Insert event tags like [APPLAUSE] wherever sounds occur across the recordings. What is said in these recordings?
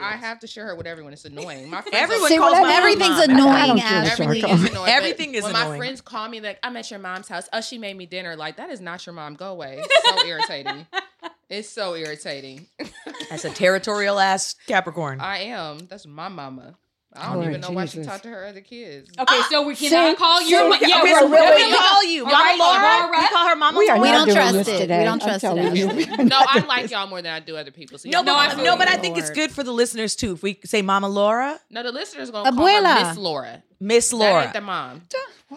I have to share her with everyone. It's annoying. My [LAUGHS] friends Everyone are- See, calls I- my everything's mom. annoying, I don't care what Ashley. y'all Everything is annoying. Everything is when annoying. my friends call me like, I'm at your mom's house. Oh, she made me dinner. Like that is not your mom. Go away. So [LAUGHS] irritating. It's so irritating. That's a territorial ass Capricorn. I am. That's my mama. I don't Lord even know why she talked to her other kids. Okay, so we [GASPS] cannot See? call you. So- yeah, okay, we're so really- do we really- call you? All Mama right, Laura? Laura. We call her Mama We are Laura? We not don't trust this it. We don't I'm trust it, you. [LAUGHS] Ashley. We are No, I like this. y'all more than I do other people. So No, but, No, I I, I'm feel no, but I Lord. think it's good for the listeners too. If we say Mama Laura, No, the listeners gonna call her Abuela. Miss Laura. Miss That Laura. ain't the mom.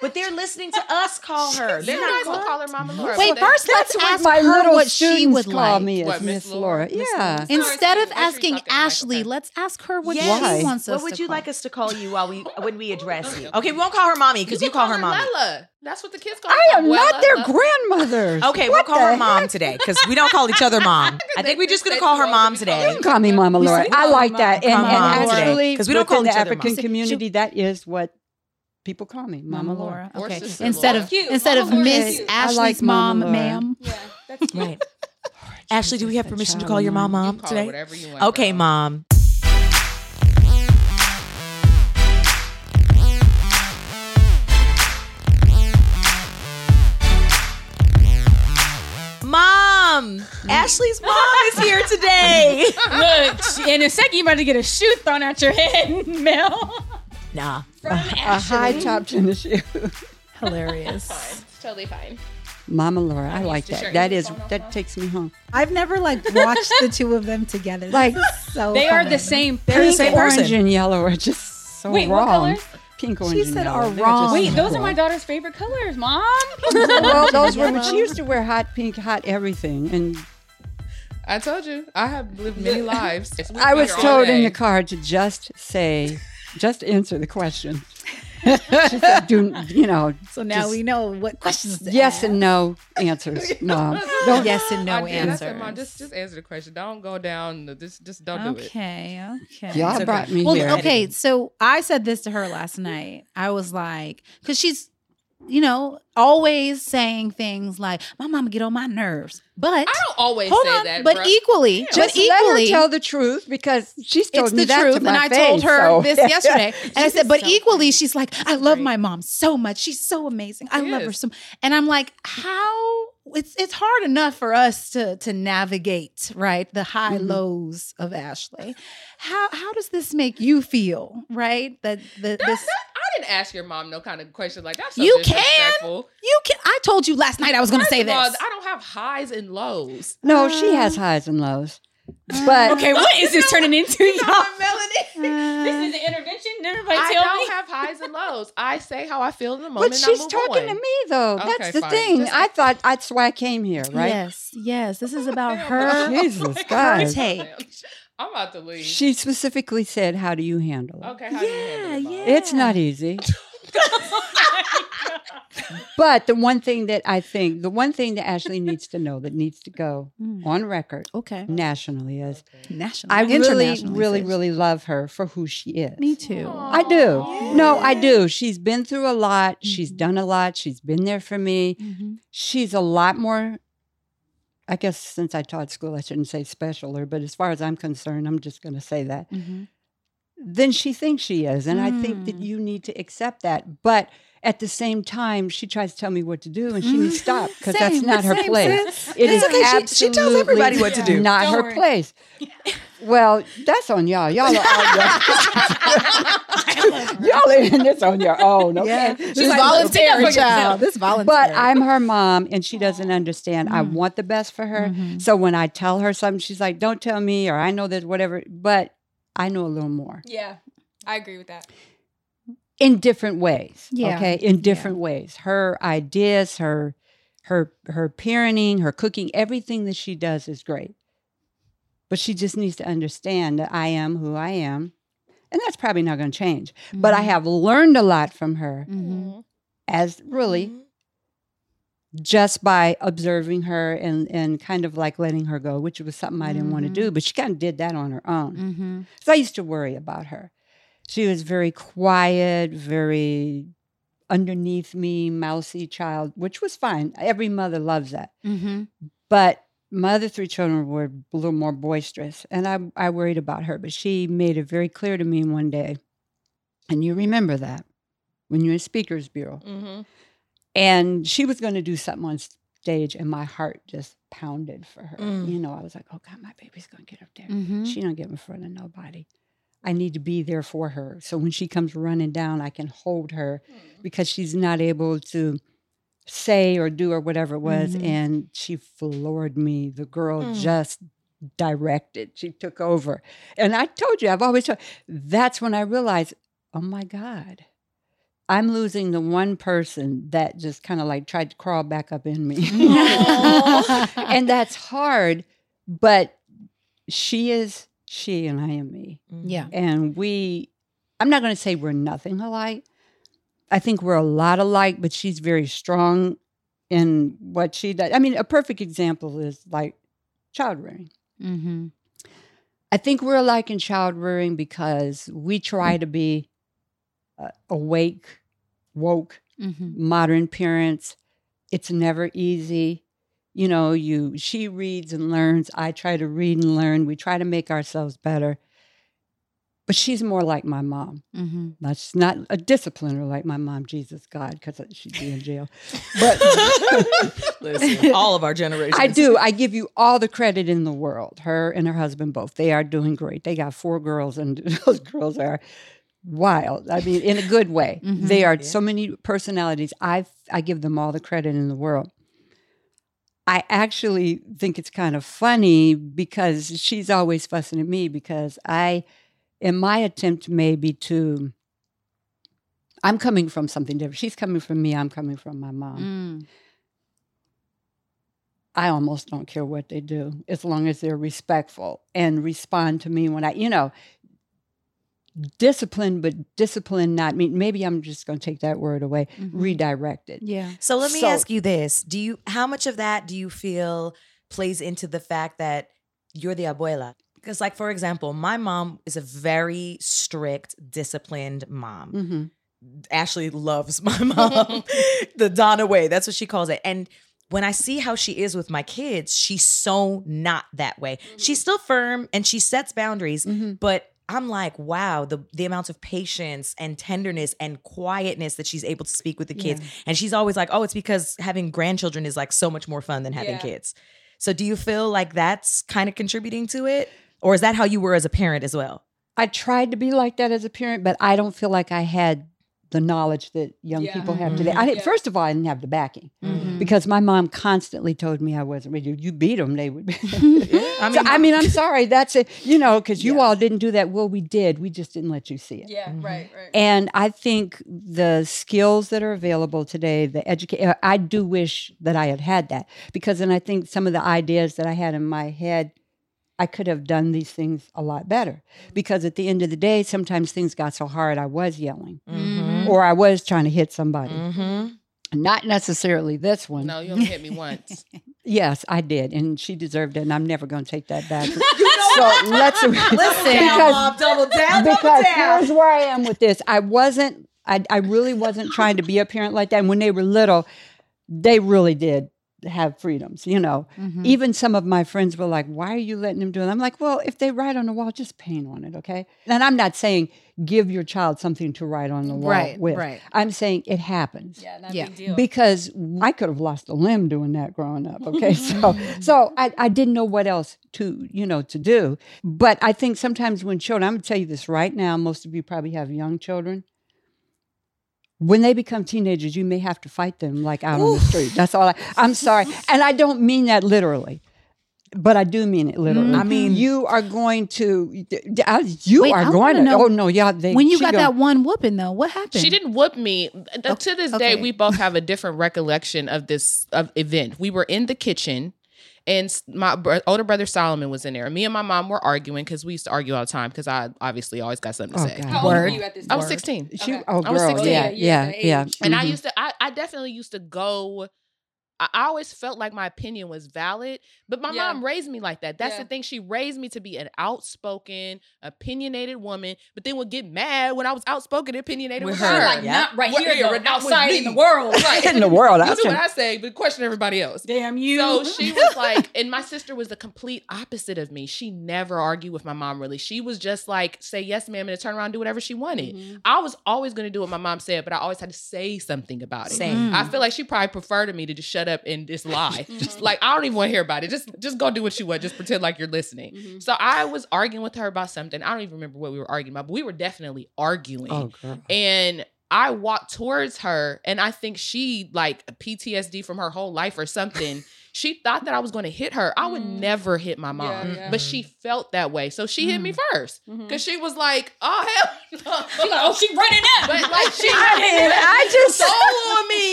But they're listening to us call her. You They're guys not will call her Mama Laura. Wait, but they- first let's ask my her little what she students would call like. me as What, Miss Miss Laura. Laura? Yeah. Laura. Instead of Make sure you asking talk to Ashley, okay. let's ask her what Yes. she wants us What would to you call. like us to call you while we when we address you? Okay, we won't call her mommy because you, can call her mommy. Lella. That's what the kids call her. I am Abuela, not their Lella. grandmothers. Okay, What we'll call her the mom heck? today because we don't call each other [LAUGHS] mom. I think we're just gonna call her mom today. You can call me Mama Laura. I like that. And, Call and Mama today, actually, 'cause we don't call the each other African community, that is what people call me, Mama, Mama Laura. Laura. Okay. Instead Laura. of Cute. instead of Mama Laura's Miss Ashley's like mom, Laura. ma'am. Yeah, that's cute. Right. [LAUGHS] Ashley, do we have permission to call your mom mom. You mom can call her today? whatever you want. Okay, mom. Mom, Ashley's mom is here today. Look, in a second, you're about to get a shoe thrown at your head, [LAUGHS] Mel. Nah. From A high Ashley. top tennis shoe. Hilarious. Fine. It's totally fine. Mama Laura, I used like to share that. That your is phone off that takes me home. I've never like watched the two of them together. Like, so They are the same. They're the same orange, person. and yellow are just so Wait, what wrong. colors? Pink, orange, She said yellow. are wrong. Wait, those are my daughter's favorite colors, mom. [LAUGHS] well, those were. She used to wear hot pink, hot everything, and I told you. I have lived many lives. I was told in the car to just say, just answer the question. She said, "Do you know?" So now just we know what questions. To yes ask. and no answers, [LAUGHS] Mom. Don't yes and no I answers. Mom, just just answer the question. Don't go down. the- Just just don't do it. Okay, okay. Y'all okay. brought me Well, here. okay, so I said this to her last night. I was like, because she's, you know, always saying things like, "My mama get on my nerves," but I don't always hold say on, that. but bruh. equally, Yeah. but Just let equally, her tell the truth because she's told it's me the that truth. to And my I told face, her so- this yesterday, [LAUGHS] and I said, but so equally, funny. she's like, I love my mom so much. She's so amazing. I She love her is. so. And I'm like, how? It's it's hard enough for us to to navigate right the high Mhm. lows of Ashley. How how does this make you feel? Right that the That- this that- I didn't ask your mom no kind of question like that. So You can. disrespectful. you can. I told you last night I was going to say of all. I don't have highs and lows. No, she has highs and lows, but Okay, what is this turning into, y'all? Melanie. Uh, This is an intervention. Did everybody I tell don't me? have highs and lows. I say how I feel in the moment. but she's move talking to me though. Okay, That's the fine. thing. Just- I thought that's why I came here, right? Yes, yes. This is about [LAUGHS] her. bro. Jesus, [LAUGHS] her God. take. I'm about to leave. She specifically said, "How do you handle it?" okay, how do you Yeah, handle it? Mom? yeah. It's not easy. [LAUGHS] [LAUGHS] But the one thing that I think, the one thing that Ashley needs to know that needs to go Mm. on record Okay. nationally is National. I really, really, sis. really love her for who she is. Me too. I do. No, I do. She's been through a lot. She's Mhm. done a lot. She's been there for me. Mhm. She's a lot more, I guess, since I taught school, I shouldn't say specialer, but as far as I'm concerned, I'm just going to say that. Mhm. Than she thinks she is. And I think that Mm. you need to accept that. But at the same time, she tries to tell me what to do, and she needs to stop [LAUGHS] because that's not her place. sis. It is It's okay. She- absolutely she tells everybody what to do. Not Don't her worry. place. [LAUGHS] Well, that's on y'all. Y'all are all [LAUGHS] [LAUGHS] y'all are in this on your own. Okay? Yeah. She's This like, voluntary, child. This voluntary. But I'm her mom, and she doesn't understand. I Mm. want the best for her. Mhm. So when I tell her something, she's like, "Don't tell me," or "I know that whatever." But I know a little more Yeah, I agree with that. in different ways. Yeah. Okay, in different ways. Her ideas, her her her parenting, her cooking, everything that she does is great. But she just needs to understand that I am who I am. And that's probably not going to change. But I Mhm. have learned a lot from her Mhm. as really just by observing her and and kind of like letting her go, which was something I didn't want to do, but she kind of did that on her own. Mhm. So I used to worry about her. She was very quiet, very underneath me, mousy child, which was fine. Every mother loves that. Mhm. But my other three children were a little more boisterous, and I, I worried about her. But she made it very clear to me one day, and you remember that when you're in Speakers Bureau, Mm-hmm. and she was going to do something on stage, and my heart just pounded for her. Mm. You know, I was like, "Oh God, my baby's going to get up there. Mhm. She don't get in front of nobody. I need to be there for her. So when she comes running down, I can hold her because she's not able to say or do or whatever it was. Mhm. And she floored me. The girl Mm. just directed. She took over. And I told you, I've always told that's when I realized, oh my God. I'm losing the one person that just kind of like tried to crawl back up in me. [LAUGHS] and that's hard, but she is she and I am me. Yeah. And we, I'm not going to say we're nothing alike. I think we're a lot alike, but she's very strong in what she does. I mean, a perfect example is like child rearing. Mm-hmm. I think we're alike in child rearing because we try to be uh, awake, woke, Mm-hmm. modern parents. It's never easy. You know, you she reads and learns. I try to read and learn. We try to make ourselves better. But she's more like my mom. Mm-hmm. That's not a discipliner like my mom, Jesus God, because she'd be in jail. But [LAUGHS] Listen, all of our generations. I do. I give you all the credit in the world. Her and her husband both. They are doing great. They got four girls, and [LAUGHS] those girls are wild. I mean, in a good way. Mhm. They are Yeah. so many personalities. I I give them all the credit in the world. I actually think it's kind of funny because she's always fussing at me because I, in my attempt maybe to, I'm coming from something different. She's coming from me. I'm coming from my mom. Mm. I almost don't care what they do as long as they're respectful and respond to me when I, you know, discipline, but discipline not mean maybe I'm just going to take that word away, Mhm. redirected. Yeah. So let me So- ask you this: Do you how much of that do you feel plays into the fact that you're the abuela? Because, like for example, my mom is a very strict, disciplined mom. hmm Ashley loves my [LAUGHS] mom, the Donna way. That's what she calls it. And when I see how she is with my kids, she's so not that way. She's still firm and she sets boundaries, hmm but I'm like, wow, the the amount of patience and tenderness and quietness that she's able to speak with the kids. And she's always like, oh, it's because having grandchildren is like so much more fun than having Yeah. kids. So do you feel like that's kind of contributing to it? Or is that how you were as a parent as well? I tried to be like that as a parent, but I don't feel like I had the knowledge that young Yeah. people have today. I didn't, Yeah. First of all, I didn't have the backing Mhm. because my mom constantly told me I wasn't ready. You beat them, they would. [LAUGHS] I So, I mean, I'm sorry. That's it. You know, because you Yeah. all didn't do that. Well, we did. We just didn't let you see it. Yeah, Mhm. right, right. And I think the skills that are available today, the education, I do wish that I had had that because then I think some of the ideas that I had in my head, I could have done these things a lot better. Because at the end of the day, sometimes things got so hard, I was yelling Mhm. or I was trying to hit somebody. Mhm. Not necessarily this one. no, you only hit me once. [LAUGHS] Yes, I did. And she deserved it. And I'm never going to take that back. [LAUGHS] so let's [LAUGHS] Listen, because- Mom, double down, double because down. here's where I am with this. I wasn't, I, I really wasn't trying to be a parent like that. And when they were little, they really did have freedoms, you know. Mhm. Even some of my friends were like, why are you letting them do it? I'm like, well, if they write on the wall, just paint on it, okay? And I'm not saying give your child something to write on the wall Right, with. right. I'm saying it happens Yeah, not Yeah. big deal. because I could have lost a limb doing that growing up. Okay, [LAUGHS] so so I, I didn't know what else to you know to do. But I think sometimes when children, I'm gonna tell you this right now. Most of you probably have young children. When they become teenagers, you may have to fight them like out on the street. That's all. I, I'm sorry, and I don't mean that literally. But I do mean it literally. I mean- you are going to, you Wait, are I going wanna know, oh no, yeah. They, when you she got go- that one whooping though, what happened? She didn't whoop me. Uh, to this day, okay. we both have a different recollection of this of event. We were in the kitchen, and my br- older brother Solomon was in there. Me and my mom were arguing because we used to argue all the time because I obviously always got something to Oh, say. God. How old were you at this I was 16. She, Okay. oh, I was girl, 16. yeah, Yeah, yeah, yeah, yeah. age. And I Mhm. used to, I, I definitely used to go. I I always felt like my opinion was valid, but my Yeah. mom raised me like that. That's Yeah. the thing. She raised me to be an outspoken, opinionated woman, but then would get mad when I was outspoken, opinionated With with, her, her. like yeah. not right What- here, yeah, though, right, not with outside in the world. [LAUGHS] Right. in the world. I You was do what I say, but question everybody else. Damn you. So she was [LAUGHS] like, and my sister was the complete opposite of me. She never argued with my mom, really. She was just like, say yes, ma'am, and turn around and do whatever she wanted. Mm-hmm. I was always going to do what my mom said, but I always had to say something about it. Same. I feel like she probably preferred to me to just shut up and just lie. Mm-hmm. just like, I don't even want to hear about it. Just, just go do what you want. Just pretend like you're listening. Mm-hmm. So I was arguing with her about something. I don't even remember what we were arguing about, but we were definitely arguing. Oh. And I walked towards her, and I think she like PTSD from her whole life or something. [LAUGHS] she thought that I was going to hit her. I would Mm. never hit my mom, Yeah, yeah. but she felt that way, so she hit me first Mhm. because she was like, "Oh hell no!" She like, oh, she running up. But like she, [LAUGHS] I mean, [LAUGHS] I just- stole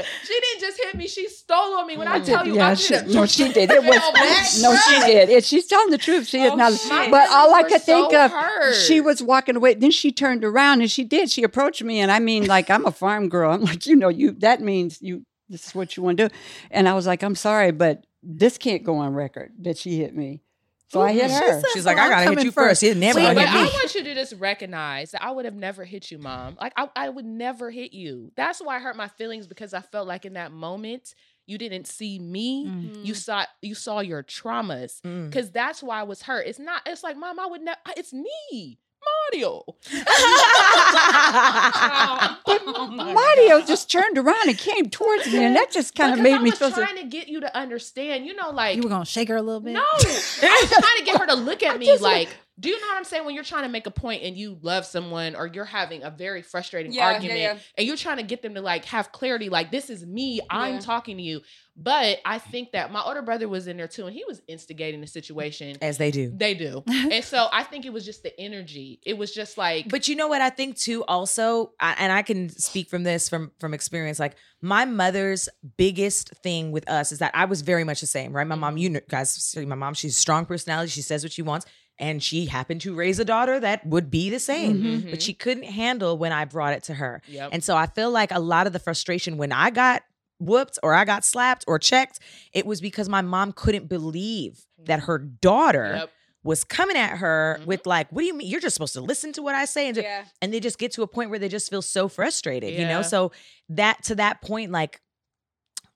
me. She didn't just hit me; she stole on me. When I tell you, yeah, I she, no, she did. It was [LAUGHS] oh, no, she did. It, she's telling the truth. She is Oh, not. shit. But all I could think so of, hurt. she was walking away. Then she turned around and she did. She approached me, and I mean, like I'm a farm girl. I'm like, you know, you that means you. This is what you want to do. And I was like, I'm sorry, but this can't go on record that she hit me. So I hit her. said, She's like, "Well, I gotta hit you first. You're never Wait, hit I want you to just recognize that I would have never hit you, mom. Like I, I would never hit you. That's why I hurt my feelings because I felt like in that moment you didn't see me. Mm. You saw you saw your traumas. Mm. Because that's why I was hurt. It's not. It's like, mom, I would never. It's me, Mario. but [LAUGHS] Mario just turned around and came towards me, and that just kind of made I me was feel so. trying to get you to understand. You know, like You were gonna shake her a little bit. No, I was trying to get her to look at [LAUGHS] me like, do you know what I'm saying? When you're trying to make a point and you love someone or you're having a very frustrating Yeah, yeah, argument yeah. and you're trying to get them to like have clarity, like, this is me, I'm Yeah. talking to you. But I think that my older brother was in there too and he was instigating the situation. As they do. They do. [LAUGHS] and so I think it was just the energy. It was just like, But you know what I think too also I, and I can speak from this from from experience like my mother's biggest thing with us is that I was very much the same, right? My mom, mm-hmm. you guys see my mom, she's a strong personality, she says what she wants and she happened to raise a daughter that would be the same. Mhm. But she couldn't handle when I brought it to her. Yep. And so I feel like a lot of the frustration when I got whooped or I got slapped or checked, it was because my mom couldn't believe that her daughter Yep. was coming at her Mhm. with like, "What do you mean? You're just supposed to listen to what I say." And, Yeah. and they just get to a point where they just feel so frustrated, you know. So that to that point, like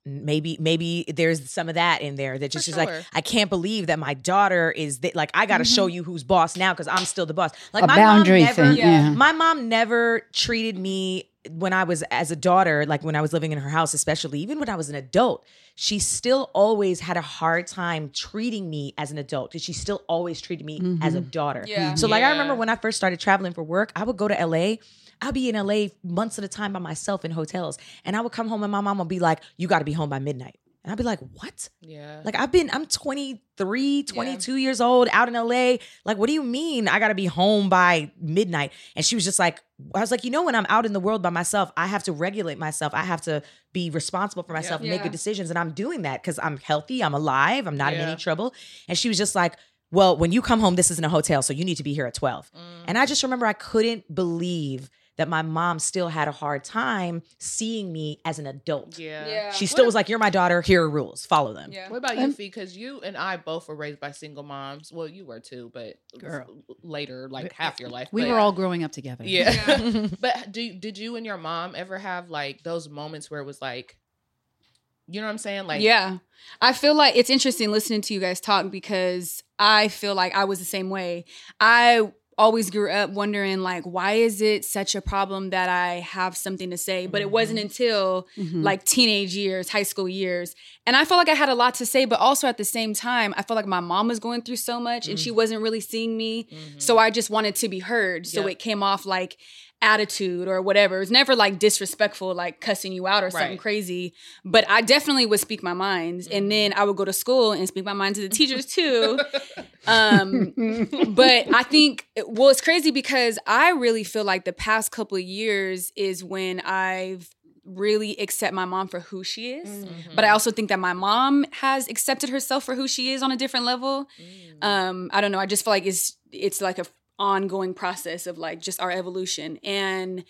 maybe maybe there's some of that in there that For just is like. I can't believe that my daughter is that like I got to show mm-hmm. you who's boss now because I'm still the boss. Like a my boundary mom never, thing. Yeah. my mom never treated me when I was as a daughter, like when I was living in her house, especially even when I was an adult, she still always had a hard time treating me as an adult because she still always treated me as a mm-hmm. daughter. Yeah. So like I remember when I first started traveling for work, I would go to LA. I'd be in LA months at a time by myself in hotels. And I would come home and my mom would be like, You gotta be home by midnight. And I'd be like, What? yeah. Like I've been, I'm 23, 22 years old out in LA. Like, what do you mean I gotta be home by midnight? And she was just like, I was like, you know, when I'm out in the world by myself, I have to regulate myself. I have to be responsible for myself and make good decisions. And I'm doing that because I'm healthy, I'm alive, I'm not in any trouble. And she was just like, Well, when you come home, this isn't a hotel, so you need to be here at 12. Mm. And I just remember I couldn't believe that my mom still had a hard time seeing me as an adult. yeah. Yeah. She still was like, You're my daughter, here are rules, follow them. Yeah. What about you, um, Fee? Because you and I both were raised by single moms. Well, you were too, but Girl. later, like half your life. We but- were all growing up together. yeah. Yeah. [LAUGHS] [LAUGHS] but do did you and your mom ever have like those moments where it was like, you know what I'm saying? Like, yeah. I feel like it's interesting listening to you guys talk because I feel like I was the same way. I always grew up wondering like why is it such a problem that I have something to say? But it wasn't until Mhm. like teenage years, high school years. And I felt like I had a lot to say, but also at the same time, I felt like my mom was going through so much and she wasn't really seeing me. Mhm. So I just wanted to be heard. So Yep. it came off like attitude or whatever. It was never like disrespectful, like cussing you out or something Right. crazy. But I definitely would speak my mind. And then I would go to school and speak my mind to the teachers [LAUGHS] too. um, but I think, well, it's crazy because I really feel like the past couple of years is when I've really accept my mom for who she is. Mhm. But I also think that my mom has accepted herself for who she is on a different level Mm. um i don't know i just feel like it's it's like a ongoing process of like just our evolution and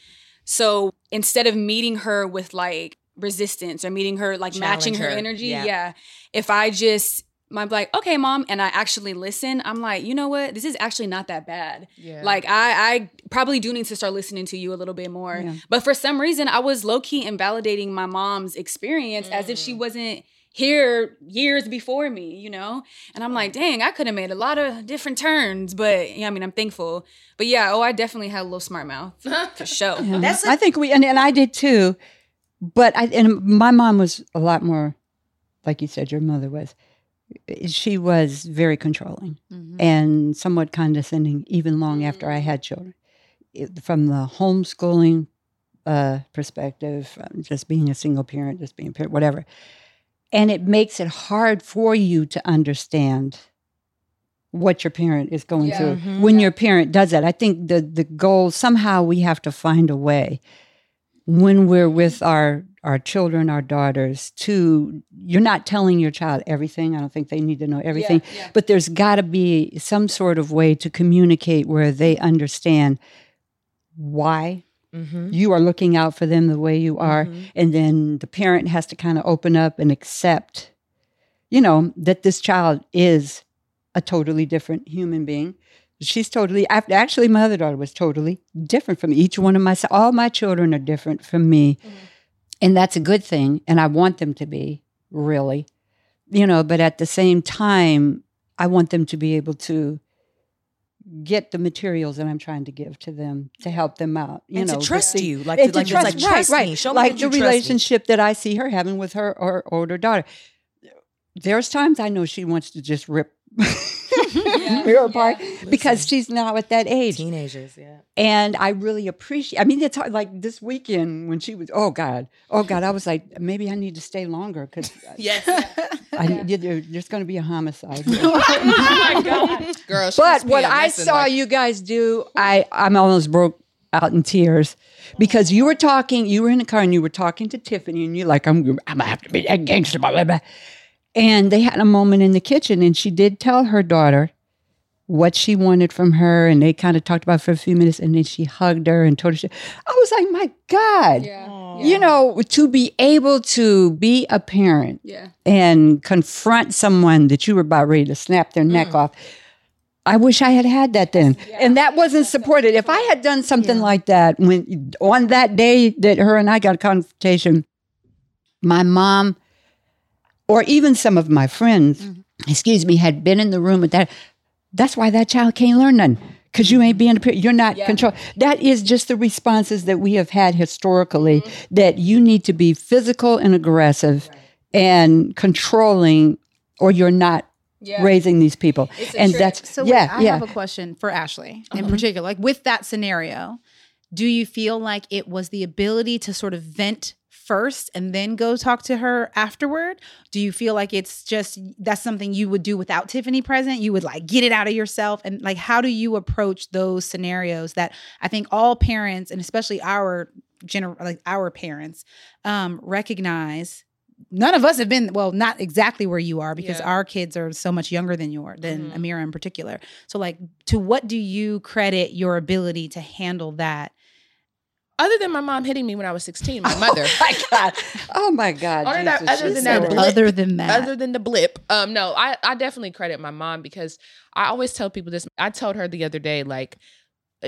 so instead of meeting her with like resistance or meeting her like Challenge matching her, her. energy. Yeah. Yeah. If I just might be like, okay, mom, and I actually listen, I'm like, you know what? This is actually not that bad. Yeah. Like I, I probably do need to start listening to you a little bit more. Yeah. But for some reason, I was low key invalidating my mom's experience as if she Mm. wasn't here years before me, you know? And I'm like, dang, I could have made a lot of different turns, but yeah, I mean, I'm thankful. But yeah, oh, I definitely had a little smart mouth [LAUGHS] for sure. Yeah. That's a- I think we and, and I did too, but I and my mom was a lot more, like you said, your mother was. She was very controlling Mhm. and somewhat condescending, even long after I had children. It- from the homeschooling uh, perspective, from just being a single parent, just being a parent, whatever, and it makes it hard for you to understand what your parent is going Yeah. through Mhm. when your parent does that. I think the the goal somehow we have to find a way when we're with our our children, our daughters, to you're not telling your child everything. I don't think they need to know everything, yeah. but there's got to be some sort of way to communicate where they understand why Mhm. you are looking out for them the way you are Mhm. and then the parent has to kind of open up and accept you know that this child is a totally different human being she's totally actually my other daughter was totally different from each one of my all my children are different from me and that's a good thing and i want them to be really you know but at the same time i want them to be able to get the materials that i'm trying to give to them to help them out you and know to trust you, like, and to, to like, trust, like right, trust right. me. Show me like that the me. relationship that I see her having with her or older daughter. There's times I know she wants to just rip [LAUGHS] her apart because Listen. she's now at that age, Teenagers, yeah. and I really appreciate. I mean, it's hard, like this weekend when she was. Oh God, oh God, I was like, maybe I need to stay longer because [LAUGHS] yes. I there- there's going to be a homicide. [LAUGHS] Oh my god, girl, But what I saw like- you guys do, I I'm almost broke out in tears because you were talking. You were in the car and you were talking to Tiffany, and you're like, "I'm I'm gonna have to be that gangster." Blah blah blah. And they had a moment in the kitchen, and she did tell her daughter what she wanted from her, and they kind of talked about it for a few minutes, and then she hugged her and told her. She, I was like, "My God." Yeah. You know, to be able to be a parent Yeah. and confront someone that you were about ready to snap their neck mm. off. I wish I had had that then. and that wasn't supported. If I had done something like that when on that day that her and I got a confrontation, my mom or even some of my friends, mm-hmm. excuse me, had been in the room with that. That's why that child can't learn nothing. Because you ain't being a parent. You're not control. That is just the responses that we have had historically mm-hmm. that you need to be physical and aggressive and controlling, or you're not Yeah. raising these people. And trick. that's So wait, yeah, I yeah. have a question for Ashley in uh-huh. particular. Like with that scenario, do you feel like it was the ability to sort of vent first and then go talk to her afterward? Do you feel like it's just that's something you would do without Tiffany present? You would like get it out of yourself and like how do you approach those scenarios that I think all parents and especially our gener like our parents um recognize none of us have been well not exactly where you are because Yeah. our kids are so much younger than you are than Mhm. amira in particular so like to what do you credit your ability to handle that Other than my mom hitting me when I was 16, my [LAUGHS] mother. Oh my God. Oh my God. Other than- Jesus, other than that, blip- other than that other than the blip um no i i definitely credit my mom because i always tell people this i told her the other day like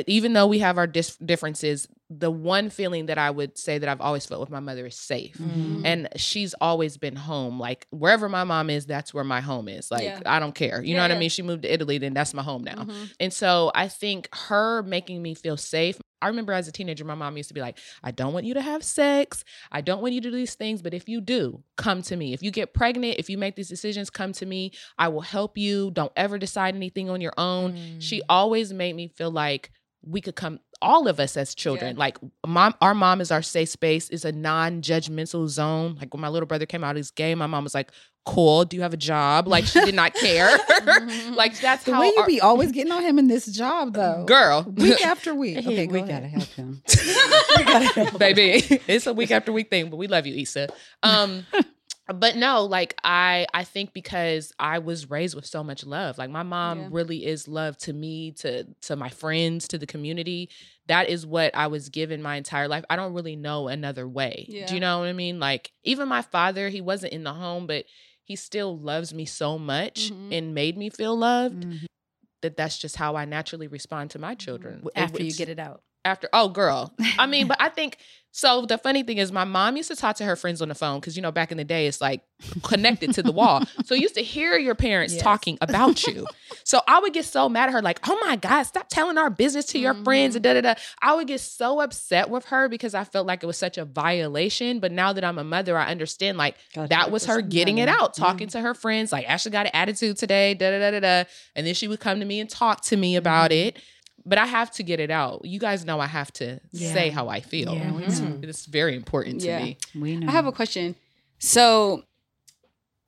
even though we have our dis- differences the one feeling that i would say that i've always felt with my mother is safe Mm-hmm. and she's always been home like wherever my mom is that's where my home is like Yeah. i don't care you Yeah, know what i mean she moved to italy then that's my home now Mhm. and so I think her making me feel safe. I remember as a teenager, my mom used to be like, I don't want you to have sex. I don't want you to do these things. But if you do, come to me. If you get pregnant, if you make these decisions, come to me. I will help you. Don't ever decide anything on your own. She always made me feel like we could come all of us as children Yeah. like mom our mom is our safe space is a non-judgmental zone like when my little brother came out of his game my mom was like cool do you have a job like she did not care [LAUGHS] like [LAUGHS] that's the how way you our- be always getting on him in this job though girl week [LAUGHS] after week okay we go gotta help him. baby. it's a week after week thing, but we love you, Issa. Um, but no like i i think because i was raised with so much love like my mom Yeah. really is love to me to to my friends to the community that is what i was given my entire life i don't really know another way do you know what i mean like even my father he wasn't in the home but he still loves me so much Mhm. and made me feel loved Mhm. that that's just how i naturally respond to my children W- After you get it out. After oh girl i mean but i think so the funny thing is my mom used to talk to her friends on the phone because you know back in the day it's like connected to the wall [LAUGHS] so you used to hear your parents Yes. talking about you so i would get so mad at her like oh my god stop telling our business to your friends and da da da i would get so upset with her because i felt like it was such a violation but now that i'm a mother i understand like Gotcha. that was her getting it out, talking to her friends. Like Ashley got an attitude today, da da da da da. And then she would come to me and talk to me about it. But I have to get it out. You guys know I have to say how I feel. Yeah, we it's, it's very important to Yeah. me. We know. I have a question. So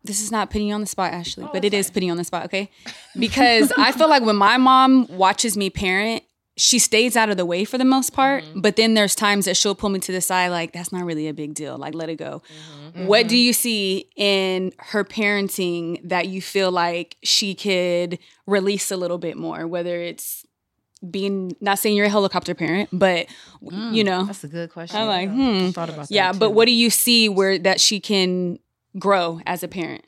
this is not putting you on the spot, Ashley, oh, but it is putting you on the spot, okay? Because I feel like when my mom watches me parent, she stays out of the way for the most part. Mm-hmm. But then there's times that she'll pull me to the side, like, that's not really a big deal. Like, let it go. Mm-hmm. What do mm-hmm. you see in her parenting that you feel like she could release a little bit more? Whether it's being, not saying you're a helicopter parent, but, you know, That's a good question. I'm like, hmm. I thought about that. Yeah, but too. what do you see where that she can grow as a parent?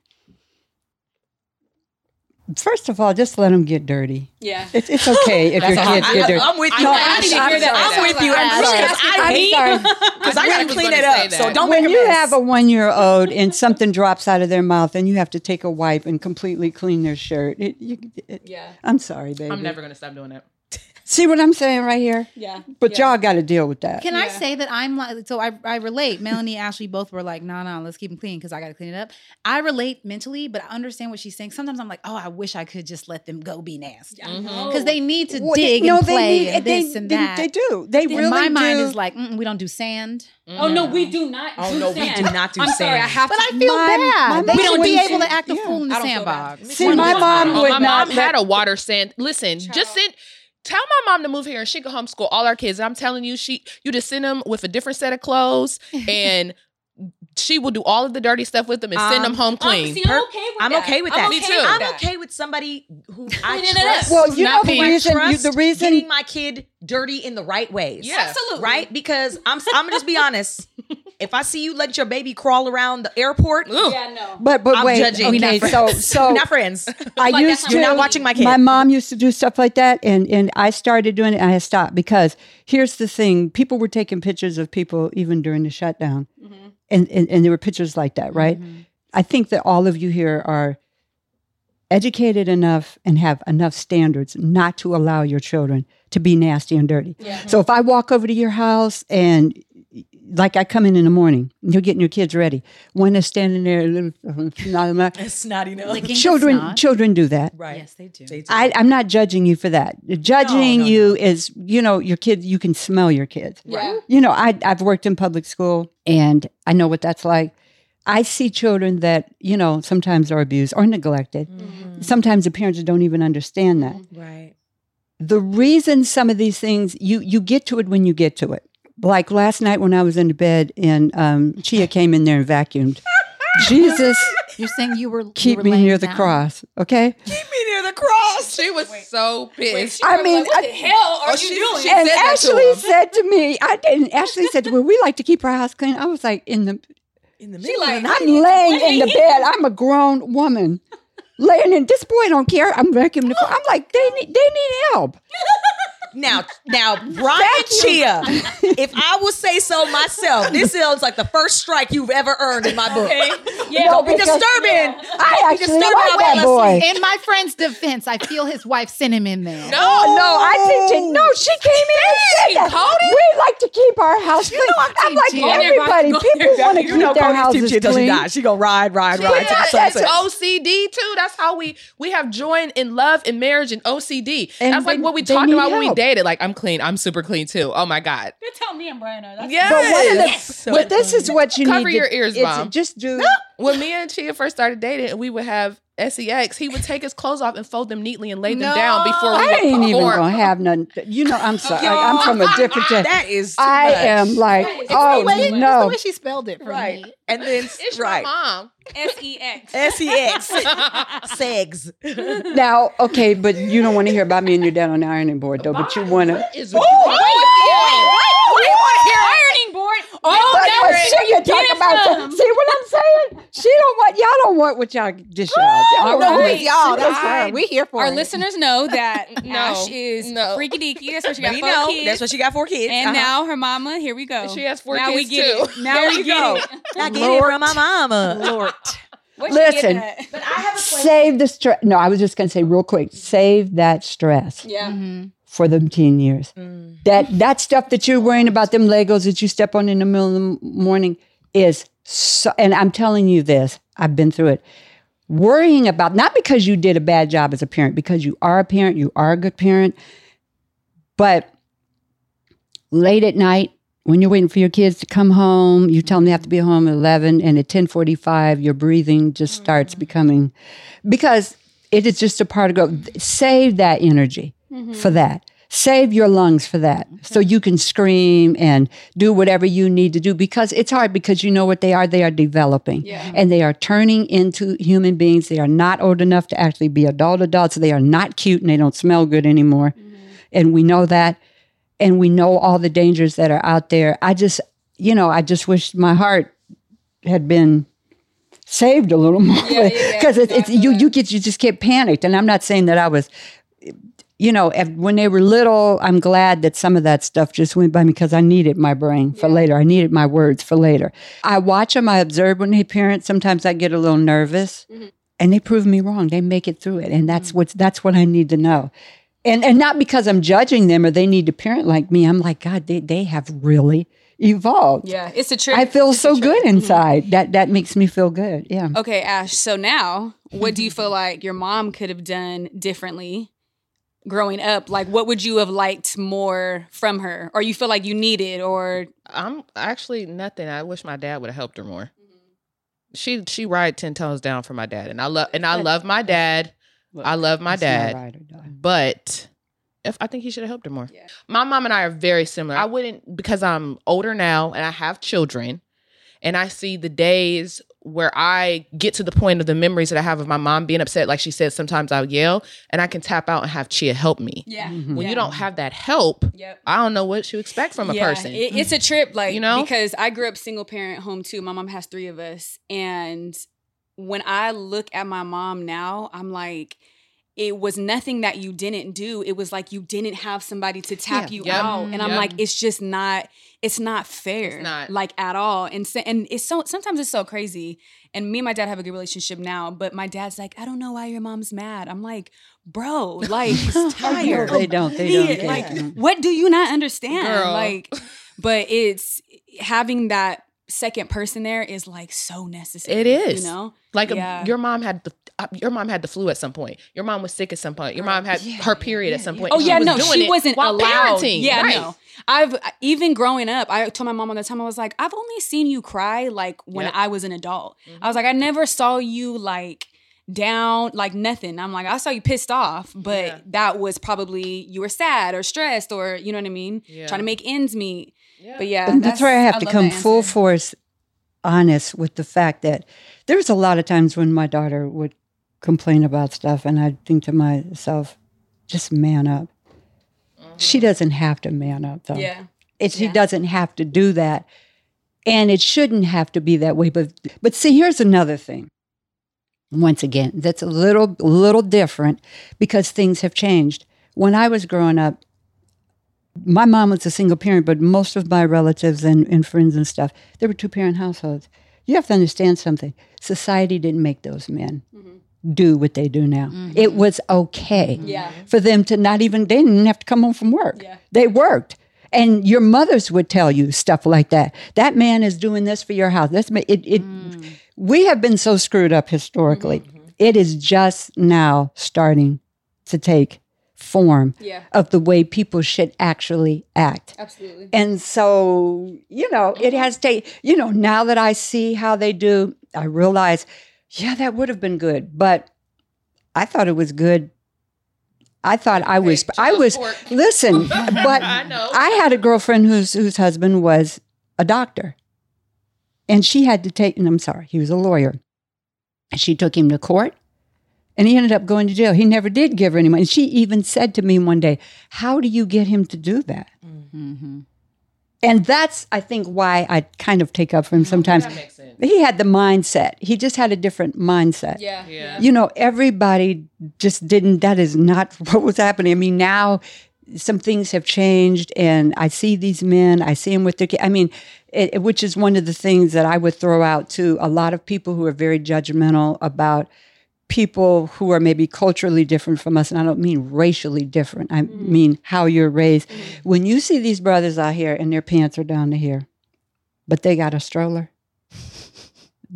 First of all, just let them get dirty. Yeah. It's, it's okay if [LAUGHS] your That's kids get dirty. I'm with you. No, Ash. I didn't hear that. I'm I'm with you. [LAUGHS] sorry. I'm [LAUGHS] 'cause sorry. I hate because I I gotta clean it up. So don't when make you mess. have a one year old and something drops out of their mouth and you have to take a wipe and completely clean their shirt, it, you, it, Yeah. I'm sorry, baby. I'm never gonna stop doing that. See what I'm saying right here? Yeah. But y'all got to deal with that. Can I say that I'm like so I I relate. Melanie, Ashley both were like, no, no, let's keep them clean because I got to clean it up. I relate mentally, but I understand what she's saying. Sometimes I'm like, oh, I wish I could just let them go be nasty because they need to Well, dig they, no, play they need, and they, this and they, that. They do. They In really my mind is like, mm, we don't do sand. Oh no, we do not. Oh, do no, we do not do I'm sorry, I sand. have But to. I feel My- bad. my they mom should would be able to act a Yeah. fool in the I don't feel bad. sandbox. See, my mom Oh, would my mom had a water sand. Listen, just send. Tell my mom to move here and she can homeschool all our kids. I'm telling you, she you just send them with a different set of clothes [LAUGHS] and she will do all of the dirty stuff with them and send them Um, home clean. see, I'm okay with I'm that. okay with I'm that. Me okay too. with I'm okay with somebody who I Cleaning it up. trust. Well, you know Not the reason. You, the reason. getting my kid dirty in the right ways. Yeah. Absolutely. Right? Because I'm I'm gonna just be honest. [LAUGHS] if I see you let your baby crawl around the airport, Ugh. Yeah, no. But but I'm wait. judging. Okay, We're not so friends. so [LAUGHS] not friends. [LAUGHS] I Like, used to. You're not watching my kid. My mom used to do stuff like that, and and I started doing it. and I stopped because here's the thing: people were taking pictures of people even during the shutdown, and, and and there were pictures like that, right? Mm-hmm. I think that all of you here are educated enough and have enough standards not to allow your children to be nasty and dirty. Yeah. So if I walk over to your house and like I come in in the morning, you're getting your kids ready. One is standing there, a little [LAUGHS] not snotty nose. Licking the children. snot. Children do that. Right. Yes, they do. They do. I, I'm not judging you for that. Judging no, you is, you know, your kid. You can smell your kids. Yeah. You know, I, I've worked in public school, and I know what that's like. I see children that you know sometimes are abused or neglected. Mm-hmm. Sometimes the parents don't even understand that. Right. The reason some of these things you you get to it when you get to it. Like last night when I was in bed and um, Chia came in there and vacuumed. Jesus, You're saying you were you keep were me laying near the cross, okay? Keep me near the cross. She was so pissed. I mean, what the hell are you she- doing? she- and said that to Ashley said to me, I didn't. Ashley said, "Well, we like to keep our house clean." I was like, "In the, In the middle like, of. I'm laying in the bed. I'm a grown woman, laying in. This boy don't care. I'm vacuuming the floor. I'm like, they need, they need help. [LAUGHS] Now, now, [LAUGHS] Brian Chia, if I will say so myself, this sounds like the first strike you've ever earned in my book. Okay. Yeah. Don't be because- disturbing. I actually disturbing like that boy. In my friend's defense, I feel his wife sent him in there. no, Oh no, I think she, no, she came in and said that. We like to keep our house clean. I'm like Team Chia. everybody. Go People want to there. keep their houses team shit till she clean. dies. She gonna ride, ride, ride. to Yeah, that's. OCD too. That's how we we have joy in love and marriage and OCD. And That's like what we they talked about when we help. Dated. Like I'm clean. I'm super clean too. Oh my god. You tell me and Brian. That's Yes. But one of but this is what you Cover need. Cover your to, ears, it's- Mom. Just do. When me and Chia first started dating and we would have sex, he would take his clothes off and fold them neatly and lay them down before we I would ain't even gonna have none. You know, I'm sorry. I, am from a different. gen- That is. too I much. am like, It's oh the way, it's the way she spelled it for right, me. and then It's right, my mom. S E X. S E X, [LAUGHS] segs. Now, okay, but you don't want to hear about me and your dad on the ironing board, though. But you want to. Is We want to hear ironing board. Oh, But, no, but she can talk about. See what I'm saying? She don't want. Y'all don't want what y'all dish out. Y'all No, want- y'all. That's I- her. We here for Our it. listeners know [LAUGHS] that No, Ash is no. freaky deaky. That's what she got We four know kids. that's what she got for kids. and Uh-huh. now her mama. Here we go. She has four now kids we get too. It. Now There we you go. it. [LAUGHS] I get it from my mama. Lord. Where'd she get Listen. But I have a Save the stress. No, I was just gonna say real quick. Save that stress Yeah. For them teen years. Mm. That that stuff that you're worrying about, them Legos that you step on in the middle of the morning, is so. And I'm telling you this. I've been through it. Worrying about not because you did a bad job as a parent, because you are a parent, you are a good parent, but late at night when you're waiting for your kids to come home, you tell them they have to be home at 11, and at 10:45, your breathing just starts mm-hmm. becoming because it is just a part of go. Save that energy for mm-hmm. that. Save your lungs for that, so you can scream and do whatever you need to do because it's hard because you know what they are. They are developing, and they are turning into human beings. They are not old enough to actually be adult adults. They are not cute and they don't smell good anymore, mm-hmm. and we know that and we know all the dangers that are out there. I just, you know, I just wish my heart had been saved a little [LAUGHS] more yeah, yeah. because it's, it's you you get you just get panicked. And I'm not saying that I was, you know, when they were little, I'm glad that some of that stuff just went by me because I needed my brain for later. I needed my words for later. I watch them. I observe when they parent. Sometimes I get a little nervous, Mm-hmm. and they prove me wrong. They make it through it, and that's what's that's what I need to know and and not because I'm judging them or they need to parent like me. I'm like, God, they they have really evolved. Yeah, it's a trick. I feel It's so good inside. That that makes me feel good. Yeah. Okay, Ash. So now, what do you [LAUGHS] feel like your mom could have done differently growing up? Like, what would you have liked more from her, or you feel like you needed, or I'm actually nothing. I wish my dad would have helped her more. She she ride ten toes down for my dad, and I love and I love my dad. I love my dad, right or die. but if I think he should have helped her more. Yeah. My mom and I are very similar. I wouldn't because I'm older now and I have children, and I see the days where I get to the point of the memories that I have of my mom being upset. Like she said, sometimes I'll yell, and I can tap out and have Chia help me. yeah, Mhm. When you don't have that help, Yep. I don't know what you expect from a Yeah, person. it- it's a trip, like You know? because I grew up single parent home too. My mom has three of us, and when I look at my mom now, I'm like. It was nothing that you didn't do. It was like you didn't have somebody to tap Yeah. you Yep. out, and I'm like, it's just not. It's not fair, It's not. like at all. And so, and it's so sometimes it's so crazy. And me and my dad have a good relationship now, but my dad's like, I don't know why your mom's mad. I'm like, bro, [LAUGHS] like tired. They don't. They don't. get like it. what do you not understand Girl. like but it's having that second person there is like so necessary It is. you know Like um, a- your mom had the your mom had the flu at some point. Your mom was sick at some point. Your mom had Yeah, her period at some point. oh and yeah was no doing she it wasn't while allowed parenting. yeah right. no i've even growing up i told my mom all the time i was like i've only seen you cry like when Yep. i was an adult Mhm. i was like i never saw you like down like nothing i'm like i saw you pissed off but Yeah. that was probably you were sad or stressed or you know what i mean Yeah. trying to make ends meet Yeah. but yeah And that's, where I have to come full force honest with the fact that there's a lot of times when my daughter would complain about stuff, and I'd think to myself, just man up. She mm-hmm. doesn't have to man up, though. yeah It, she Yeah. doesn't have to do that. And it shouldn't have to be that way. But but see, here's another thing. Once again, that's a little little different because things have changed. When I was growing up, my mom was a single parent, but most of my relatives and, and friends and stuff, they were two parent households. You have to understand something. Society didn't make those men mm-hmm. Do what they do now. Mm-hmm. It was okay mm-hmm. yeah for them to not even they didn't have to come home from work. Yeah. They worked. And your mothers would tell you stuff like that. That man is doing this for your house. That's it. it mm. We have been so screwed up historically. Mm-hmm. It is just now starting to take form Yeah, of the way people should actually act. absolutely. And so, you know, it has to, you know, now that I see how they do, I realize, yeah, that would have been good. But I thought it was good. I thought I was, Hey, I was, sport. listen, [LAUGHS] but I know. I had a girlfriend whose, whose husband was a doctor. And she had to take, and I'm sorry, he was a lawyer. And she took him to court and he ended up going to jail. He never did give her any money. She even said to me one day, How do you get him to do that? Mm-hmm. And that's, I think, why I kind of take up for him sometimes. That. He had the mindset. He just had a different mindset. Yeah, Yeah. You know, everybody just didn't, that is not [LAUGHS] what was happening. I mean, now some things have changed and I see these men, I see them with their kids. I mean, it, it- which is one of the things that I would throw out to a lot of people who are very judgmental about people who are maybe culturally different from us. And I don't mean racially different, I mm-hmm. mean how you're raised. Mm-hmm. When you see these brothers out here and their pants are down to here, but they got a stroller,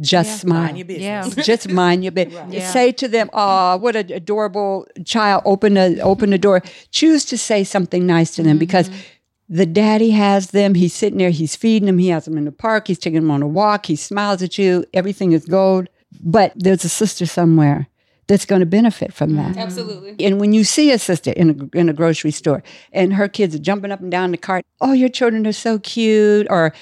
just smile Mind your business. Yeah. [LAUGHS] just mind your business. Yeah. Say to them, "Oh, what an adorable child! Open a open the door." Choose to say something nice to them because mm-hmm. the daddy has them. He's sitting there. He's feeding them. He has them in the park. He's taking them on a walk. He smiles at you. Everything is gold. But there's a sister somewhere that's going to benefit from that. Mm-hmm. absolutely. And when you see a sister in a, in a grocery store and her kids are jumping up and down the cart, oh, your children are so cute, or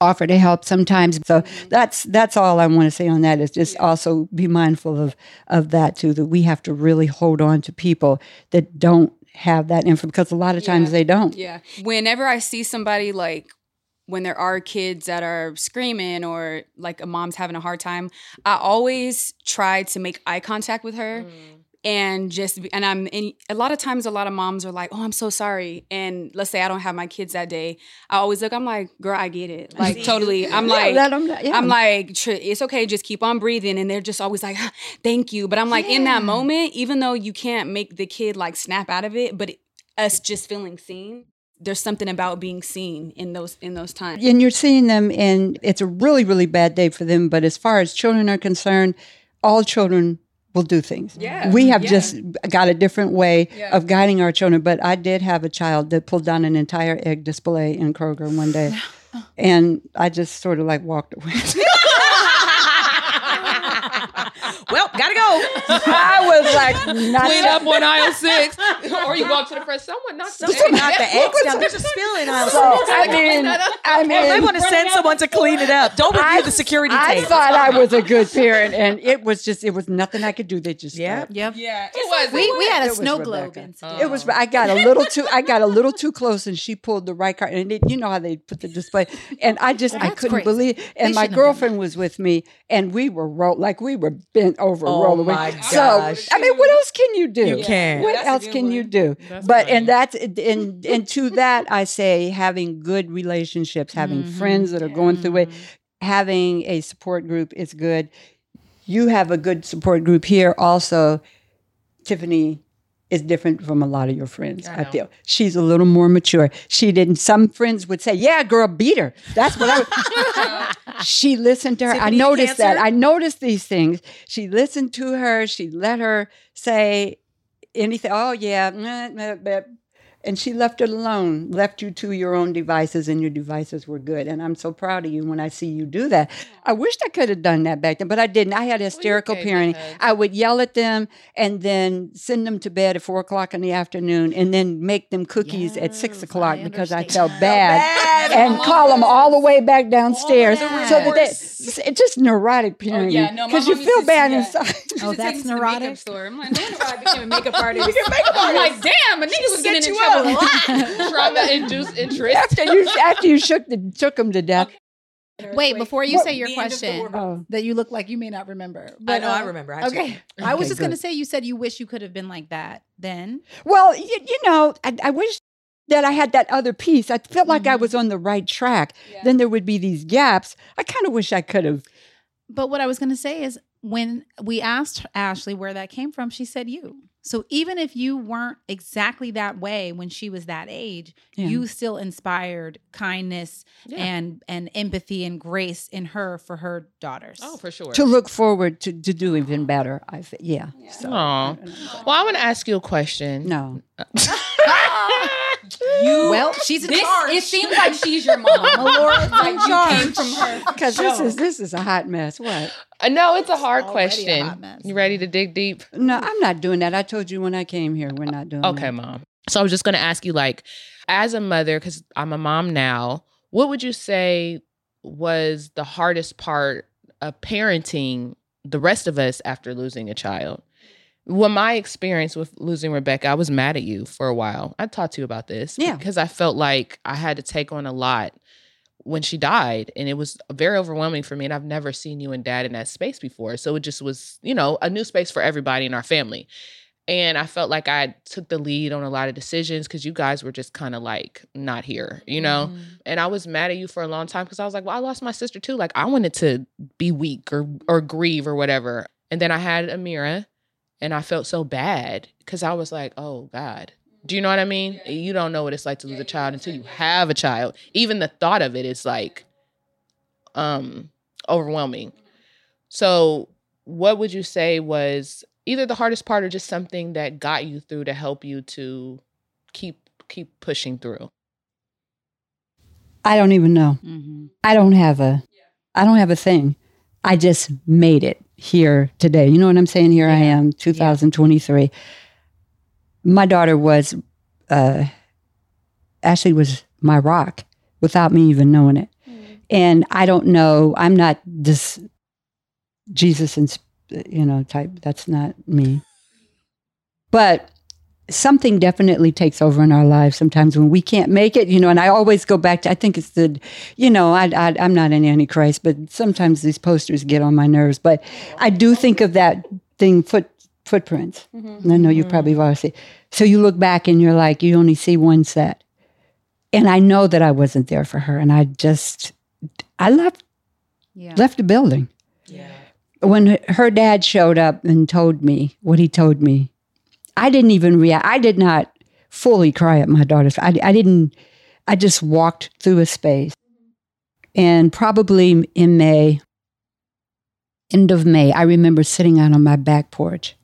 offer to help sometimes. So that's that's all I want to say on that is just also be mindful of of that too. That we have to really hold on to people that don't have that info because a lot of times Yeah. they don't. Yeah. Whenever I see somebody like when there are kids that are screaming or like a mom's having a hard time, I always try to make eye contact with her mm. And just be- and I'm and a lot of times a lot of moms are like, "Oh, I'm so sorry." And let's say I don't have my kids that day. I always look I'm like, "Girl, I get it." Like totally. I'm Yeah, like know. Yeah. I'm like, it's okay, just keep on breathing. And they're just always like, thank you. But I'm like, in that moment, even though you can't make the kid like snap out of it, but it, us just feeling seen, there's something about being seen in those in those times. and you're seeing them and it's a really really bad day for them but as far as children are concerned all children will do things Yeah, we have yeah. just got a different way Yeah. of guiding our children but i did have a child that pulled down an entire egg display in kroger one day [SIGHS] and i just sort of like walked away [LAUGHS] [LAUGHS] Well, gotta go. i was like not Clean up on aisle six, [LAUGHS] or you walk to the front. Someone knocked the Someone egg knocked the down. eggs down. There's a spill in aisle so, six. i mean i mean They want to send someone to clean it up. Don't review the security case. I tape. thought I was a good parent, and it was just, it was nothing I could do. They just, Yeah. stopped. Yep. Yeah. Who was We, we had a snow globe incident. It was. I got a little too. I got a little too close, and she pulled the right card. And it, you know how they put the display. And I just, I couldn't crazy. believe. And They my shouldn't have done girlfriend was with me, and we were roll like we were bent over, Oh rolling. my so gosh. I mean, what else can you do? You can't. What That's else good can you do? That's but funny. and that's and and to that I say having good relationships, having Mhm. friends that are going through it, having a support group is good. You have a good support group here. Also, Tiffany is different from a lot of your friends. I I, feel she's a little more mature. She didn't. Some friends would say, "Yeah, girl, beat her." That's what I. [LAUGHS] she listened to her. I noticed that. I noticed these things. She listened to her. She let her say anything. Oh yeah, meh, meh, meh. And she left it alone. Left you to your own devices, and your devices were good. And I'm so proud of you when I see you do that. I wished I could have done that back then, but I didn't. I had hysterical gave me parenting. I would yell at them and then send them to bed at four o'clock in the afternoon, and then make them cookies at six o'clock I because I felt bad Bad. and call them all the way back downstairs that. so that they, it's just neurotic oh, parenting yeah, no, because you feel bad yeah. inside. Oh, that's neurotic. Store. I'm like, no I became a makeup [LAUGHS] artist. I'm like, damn, a nigga was getting in trouble up. a lot. [LAUGHS] Trauma-induced interest. after you after you shook the, took them to death. Wait, before you What- say your The end of the question. Oh. that you look like you may not remember. I But, know. I uh, remember. I Okay. checked. I was Okay, just going to say, you said you wish you could have been like that then. Well, you, you know, I, I wish that I had that other piece. I felt like I was on the right track. Then there would be these gaps. I kind of wish I could have. But what I was going to say is when we asked Ashley where that came from, she said you. So even if you weren't exactly that way when she was that age, Yeah. you still inspired kindness Yeah. and and empathy and grace in her for her daughters. Oh, for sure. to look forward to, to do even better. I think, yeah. So, Aw. Well, I want to ask you a question. no, [LAUGHS] [LAUGHS] You well, she's in this charge. it seems like she's your mom. [LAUGHS] Laura's like you charge. came from her. [LAUGHS] because this is this is a hot mess. What? Uh, no, it's a hard Already a question. hot mess. you ready to dig deep? No, I'm not doing that. I told you when I came here, we're not doing. Okay, that. mom. So I was just going to ask you, like, as a mother, because I'm a mom now, what would you say was the hardest part of parenting the rest of us after losing a child? Well, my experience with losing Rebecca, I was mad at you for a while. I talked to you about this. Yeah. Because I felt like I had to take on a lot when she died. And it was very overwhelming for me. And I've never seen you and dad in that space before. So it just was, you know, a new space for everybody in our family. And I felt like I took the lead on a lot of decisions because you guys were just kind of like not here, you know? Mm-hmm. And I was mad at you for a long time because I was like, well, I lost my sister too. Like I wanted to be weak or or grieve or whatever. And then I had Amira and I felt so bad because I was like, oh God. Do you know what I mean? You don't know what it's like to lose a child until you have a child. Even the thought of it is like um overwhelming. So what would you say was either the hardest part or just something that got you through to help you to keep keep pushing through? I don't even know. Mm-hmm. I don't have a. I don't have a thing. I just made it here today. You know what I'm saying? Here I am, 2023. My daughter was, uh, Ashley was my rock without me even knowing it. And I don't know. I'm not this Jesus and you know type. That's not me. But something definitely takes over in our lives sometimes when we can't make it. You know, and I always go back to. I think it's the you know, I, I, I'm not an antichrist, but sometimes these posters get on my nerves. But I do think of that thing, foot footprints. And I know you probably mm-hmm. already see. So you look back and you're like, you only see one set. And I know that I wasn't there for her, and I just, I left Yeah. left the building. Yeah. When her dad showed up and told me what he told me, I didn't even react. I did not fully cry at my daughter's. I, I didn't. I just walked through a space, and probably in May, end of May, I remember sitting out on my back porch.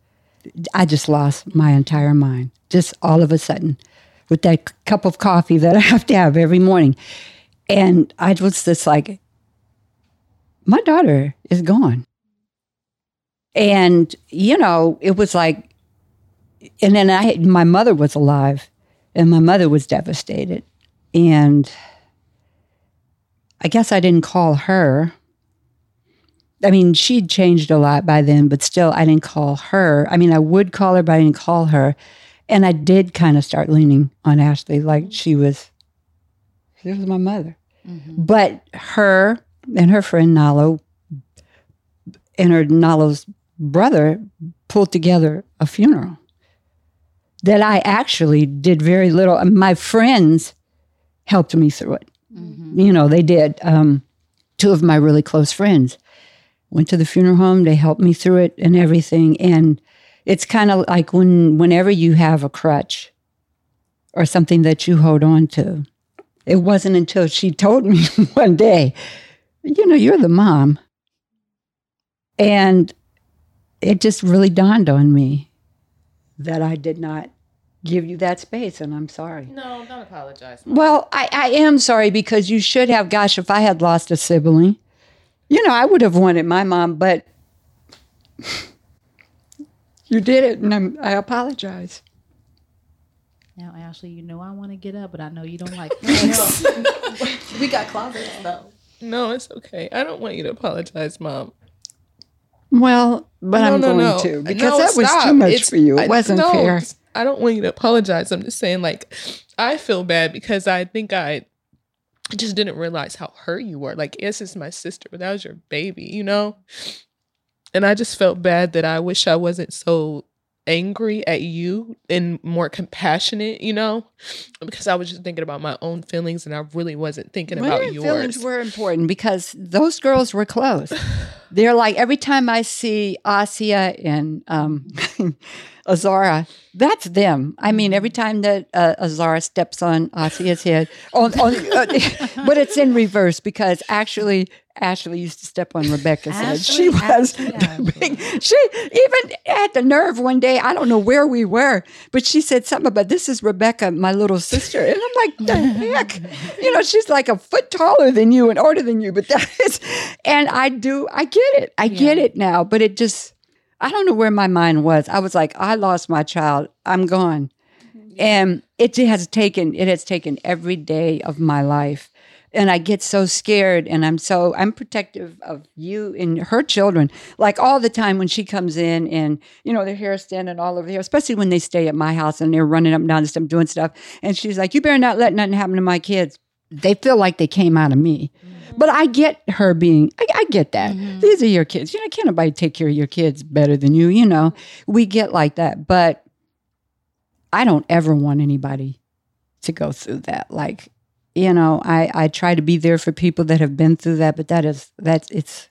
I just lost my entire mind, just all of a sudden, with that c- cup of coffee that [LAUGHS] I have to have every morning, and I was just like, my daughter is gone. And, you know, it was like, and then I, my mother was alive and my mother was devastated. And I guess I didn't call her. I mean, she'd changed a lot by then, but still, I didn't call her. I mean, I would call her, but I didn't call her. And I did kind of start leaning on Ashley like she was, she was my mother. Mm-hmm. But her and her friend Nalo and her Nalo's brother pulled together a funeral that I actually did very little. and My friends helped me through it. You know, they did. Um, two of my really close friends went to the funeral home. They helped me through it and everything. And it's kind of like when whenever you have a crutch or something that you hold on to. It wasn't until she told me [LAUGHS] one day, you know, you're the mom. And it just really dawned on me that I did not give you that space, and I'm sorry. No, don't apologize. Well, I, I am sorry because you should have. Gosh, if I had lost a sibling, you know, I would have wanted my mom, but [LAUGHS] you did it, and I'm, I apologize. Now, Ashley, you know I want to get up, but I know you don't like [LAUGHS] it. we got closets though. No, it's okay. I don't want you to apologize, mom. Well, but No, I'm no, going no. to because that was stop. too much It's- for you. It I- wasn't fair. I don't want you to apologize. I'm just saying, like, I feel bad because I think I just didn't realize how hurt you were. Like, yes, it's my sister, but that was your baby, you know? And I just felt bad that I wish I wasn't so angry at you and more compassionate, you know? Because I was just thinking about my own feelings and I really wasn't thinking Well, about yours. feelings were important because those girls were close. [SIGHS] They're like every time I see Asia and um, [LAUGHS] Azara, that's them. I mean, every time that uh, Azara steps on Asia's head, on, on, uh, [LAUGHS] but it's in reverse because actually Ashley used to step on Rebecca's head. She was Ashley, the big, she even had the nerve one day. I don't know where we were, but she said something about this is Rebecca, my little sister, and I'm like, the heck, [LAUGHS] you know, she's like a foot taller than you and older than you, but that is, and I do, I get it, I get it now, but it just. I don't know where my mind was. I was like, I lost my child. I'm gone. And it has taken it has taken every day of my life. And I get so scared and I'm so I'm protective of you and her children. Like all the time when she comes in and you know their hair is standing all over here, especially when they stay at my house and they're running up and down the steps doing stuff. And she's like, You better not let nothing happen to my kids. They feel like they came out of me. But I get her being, I, I get that. Mm-hmm. These are your kids. You know, can't nobody take care of your kids better than you. You know, we get like that. But I don't ever want anybody to go through that. Like, you know, I, I try to be there for people that have been through that, but that is, that's, it's,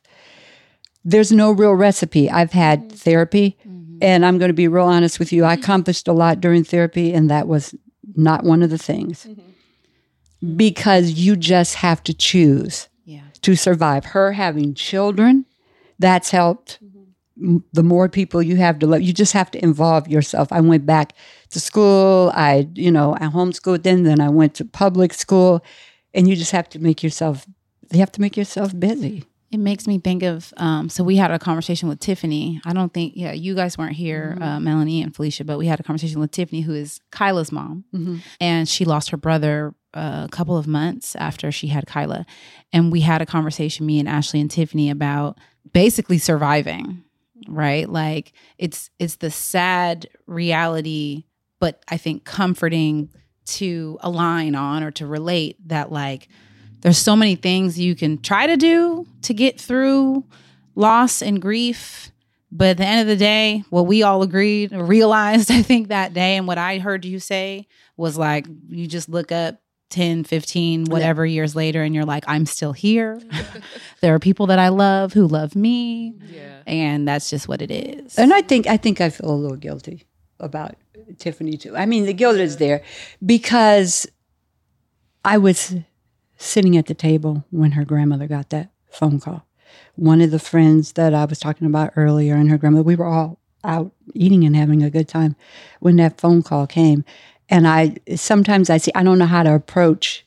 there's no real recipe. I've had mm-hmm. therapy, mm-hmm. and I'm going to be real honest with you. I accomplished a lot during therapy, and that was not one of the things because you just have to choose Yeah. to survive. Her having children, that's helped. M- The more people you have to love, you just have to involve yourself. I went back to school. I, you know, I homeschooled then, then I went to public school, and you just have to make yourself. You have to make yourself busy. It makes me think of um, so we had a conversation with Tiffany. I don't think yeah, you guys weren't here, uh, Melanie and Felicia, but we had a conversation with Tiffany, who is Kyla's mom, and she lost her brother a couple of months after she had Kyla, and we had a conversation, me and Ashley and Tiffany, about basically surviving, right? Like it's it's the sad reality, but I think comforting to align on or to relate that like there's so many things you can try to do to get through loss and grief but at the end of the day what we all agreed realized [LAUGHS] i think that day and what i heard you say was like you just look up 10 15 whatever years later and you're like i'm still here [LAUGHS] there are people that i love who love me Yeah. and that's just what it is And I think I think I feel a little guilty about Tiffany too. I mean, the guilt is there because I was sitting at the table when her grandmother got that phone call. One of the friends that I was talking about earlier and her grandmother, we were all out eating and having a good time when that phone call came. And I sometimes I see I don't know how to approach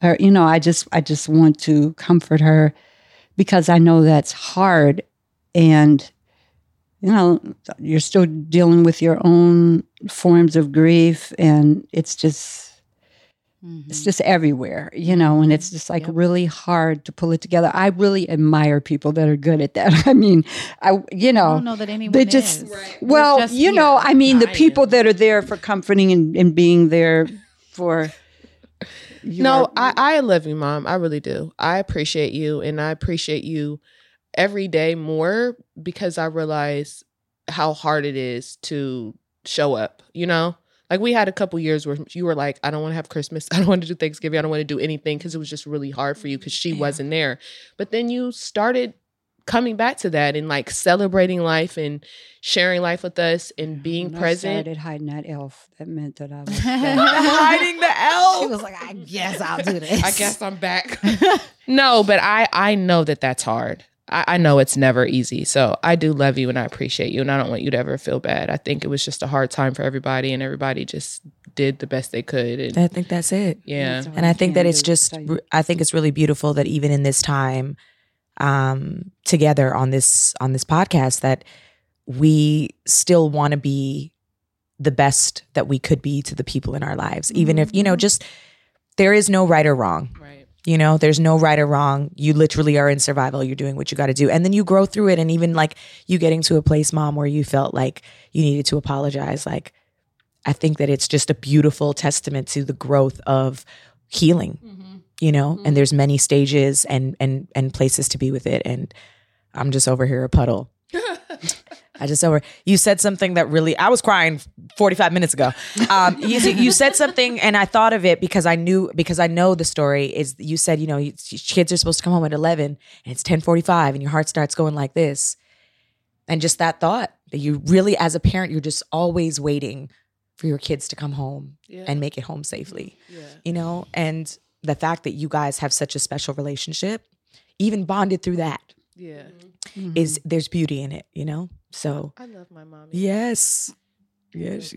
her. You know, I just I just want to comfort her because I know that's hard and you know you're still dealing with your own forms of grief and it's just Mm-hmm. it's just everywhere you know and it's just like really hard to pull it together i really admire people that are good at that [LAUGHS] i mean i you i know don't know that anyone they just is. well just you know i mean the I people that are there for comforting and, and being there for [LAUGHS] No, your- I, I love you, mom. I really do. I appreciate you and I appreciate you every day more because I realize how hard it is to show up, you know? Like we had a couple years where you were like, I don't want to have Christmas. [LAUGHS] I don't want to do Thanksgiving. I don't want to do anything because it was just really hard for you because she wasn't there. But then you started coming back to that and like celebrating life and sharing life with us and being when I present. started hiding that elf that meant that i [LAUGHS] was Hiding the elf. she was like i guess i'll do [LAUGHS] this I guess I'm back. no, but I I know that that's hard. I, I know it's never easy. So I do love you and I appreciate you, and I don't want you to ever feel bad. I think it was just a hard time for everybody, and everybody just did the best they could. And I think that's it. yeah, That's and I think that it's just, I think it's really beautiful that even in this time um together on this on this podcast that we still want to be the best that we could be to the people in our lives even if you know just there is no right or wrong right. You know there's no right or wrong. You literally are in survival. You're doing what you got to do. And then you grow through it. And even like you getting to a place mom where you felt like you needed to apologize like i think that it's just a beautiful testament to the growth of healing mm-hmm. you know? Mm-hmm. And there's many stages and and and places to be with it. And i'm just over here a puddle [LAUGHS] I just over. You said something that really. I was crying 45 minutes ago. Um, [LAUGHS] you, you said something, and I thought of it because I knew because I know the story. Is you said you know you- kids are supposed to come home at 11, and it's 10:45, and your heart starts going like this. and just that thought that you really, as a parent, you're just always waiting for your kids to come home Yeah. and make it home safely, yeah. you know? And the fact that you guys have such a special relationship, even bonded through that, Yeah. is there's beauty in it, you know? So, I love my mom. yes. Yes.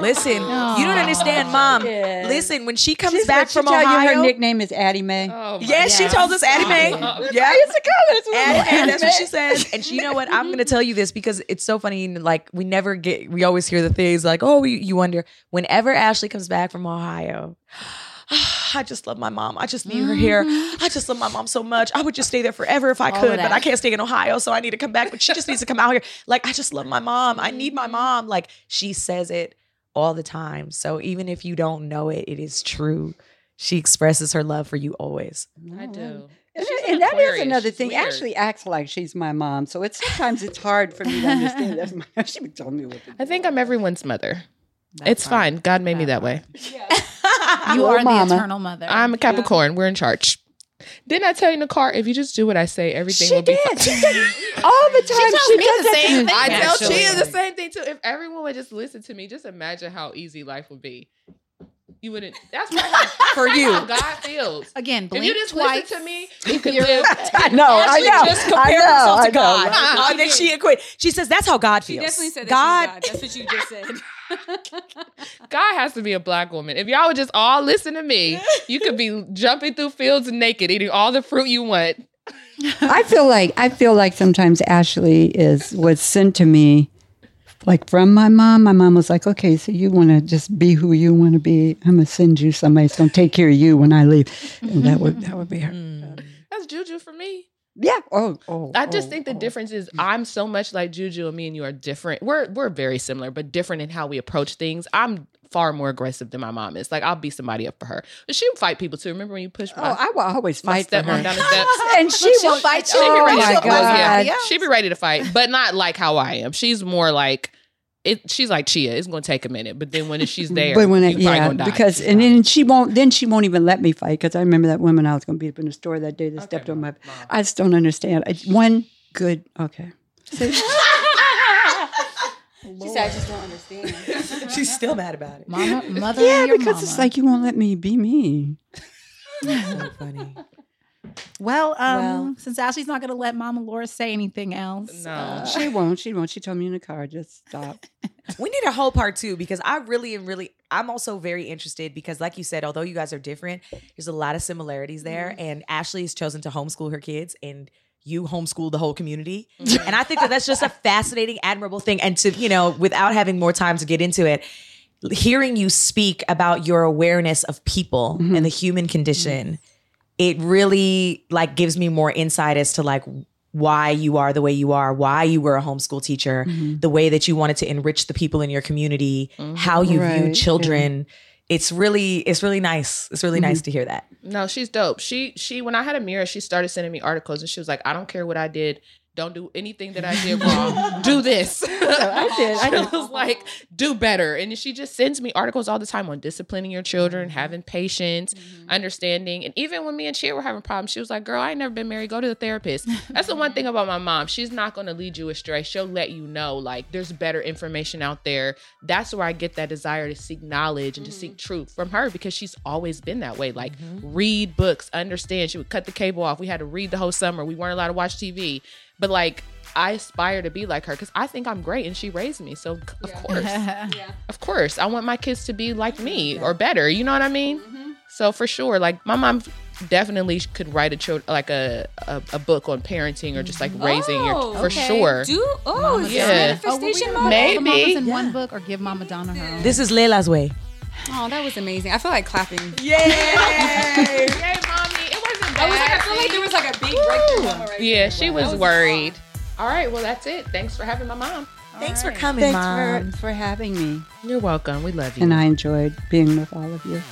Listen, Oh. you don't understand, mom. Yeah. Listen, when she comes She's back from Ohio, you her nickname is Addie Mae. Oh, my yes, she told us Addie Mae. Yeah, used to call her. That's what Addie Mae, that's what she saying. says. And you know what? I'm going to tell you this because it's so funny. Like we never get, we always hear the things like, oh, you, you wonder. Whenever Ashley comes back from Ohio. I just love my mom. I just need her here. Mm-hmm. I just love my mom so much. I would just stay there forever if I All could, but. I can't stay in Ohio, so I need to come back. But she just needs to come out here. Like I just love my mom. I need my mom. Mm-hmm. Like she says it all the time. So even if you don't know it, it is true. She expresses her love for you always. I oh, do. And, She's and that is another thing. weird. Ashley acts like she's my mom, so it's sometimes it's hard for me to understand. That's my, [LAUGHS] she be telling me what to do. I think I'm everyone's mother. it's fine. God made me that way. You are mama. the eternal mother. I'm a Capricorn. We're in charge. Didn't I tell you in the car? If you just do what I say, everything She will be did. fine. She [LAUGHS] did. All the time. tells She, me does the same thing. I tell Actually. Chia the same thing too. If everyone would just listen to me, just imagine how easy life would be. You wouldn't. That's what [LAUGHS] For you. how God feels. Again, If blink you just twice. listen to me, you could [LAUGHS] live. I know. I know. just I compared know. herself I to know. God. right? and then she equate. She says that's how God She feels. definitely said that God. God. That's what you just said. [LAUGHS] God has to be a black woman. If y'all would just all listen to me, you could be jumping through fields naked, eating all the fruit you want. I feel like I feel like sometimes Ashley is was sent to me like from my mom. My mom was like, "Okay, so you want to just be who you want to be. I'm gonna send you somebody that's gonna take care of you when I leave." And that would that would be her. Hmm. That's juju for me. Yeah. Oh. Oh. I just oh, think the oh. difference is I'm so much like Juju and me and you are different. We're we're very similar, but different in how we approach things. I'm far more aggressive than my mom is. Like I'll beat somebody up for her. But she'll fight people too. Remember when you pushed oh, my, Oh, I will always my fight for stepmom her. down the steps? [LAUGHS] and she she'll will fight you. She'd be Oh ready my to, god. yeah, she'd be ready to fight, but not like how I am. She's more like it. She's like Chia. It's gonna take a minute, but then when she's there, But when it, yeah, because and then she won't. Then she won't even let me fight because I remember that woman I was going to beat up in the store that day that stepped on my. I just don't understand. I, one good. Okay. [LAUGHS] She said, I just don't understand. [LAUGHS] She's still mad about it. Mama, mother, Yeah, your because mama. it's like you won't let me be me. That's so funny. Well, um, Well. since Ashley's not going to let Mama Laura say anything else, No. uh, She won't. She won't. She told me in the car, just stop. [LAUGHS] We need a whole part two because I really am really I'm also very interested because like you said, although you guys are different, there's a lot of similarities there. And Ashley has chosen to homeschool her kids and you homeschool the whole community. And I think that that's just a fascinating, admirable thing. And to, you know, without having more time to get into it, hearing you speak about your awareness of people and the human condition, it really like gives me more insight as to like why you are the way you are, why you were a homeschool teacher, mm-hmm. the way that you wanted to enrich the people in your community, mm-hmm. how you Right, view children. It's really, it's really nice. It's really nice mm-hmm. to hear that. No, she's dope. She she when I had Amira, she started sending me articles and she was like, I don't care what I did. Don't do anything that I did wrong. [LAUGHS] do this. I did. I [LAUGHS] did. Was like, do better. And she just sends me articles all the time on disciplining your children, mm-hmm. having patience, mm-hmm. understanding. And even when me and Chia were having problems, she was like, Girl, I ain't never been married. Go to the therapist. [LAUGHS] That's the one thing about my mom. She's not gonna lead you astray. She'll let you know like there's better information out there. That's where I get that desire to seek knowledge and to seek mm-hmm. truth from her because she's always been that way. Like read books, understand. She would cut the cable off. We had to read the whole summer. We weren't allowed to watch TV. But like I aspire to be like her because I think I'm great and she raised me. So of course. [LAUGHS] Of course, I want my kids to be like me or better. You know what I mean? Mm-hmm. So for sure, like my mom definitely could write a child like a, a a book on parenting or just like mm-hmm. raising your Oh, for okay. sure. Do oh, is Yeah. this Oh, manifestation do all mode? Maybe. mamas in Yeah. one book or give Mama Donna her own? This is Leila's way. Oh, that was amazing. I feel like clapping. Yay! [LAUGHS] Yay, mommy! It I was like, I feel like there was like a big breakthrough moment right yeah, there. she Wow. That was worried. All right, well that's it. Thanks for having my mom. Thanks for coming, Thanks mom. for, for having me. You're welcome. We love you. And I enjoyed being with all of you.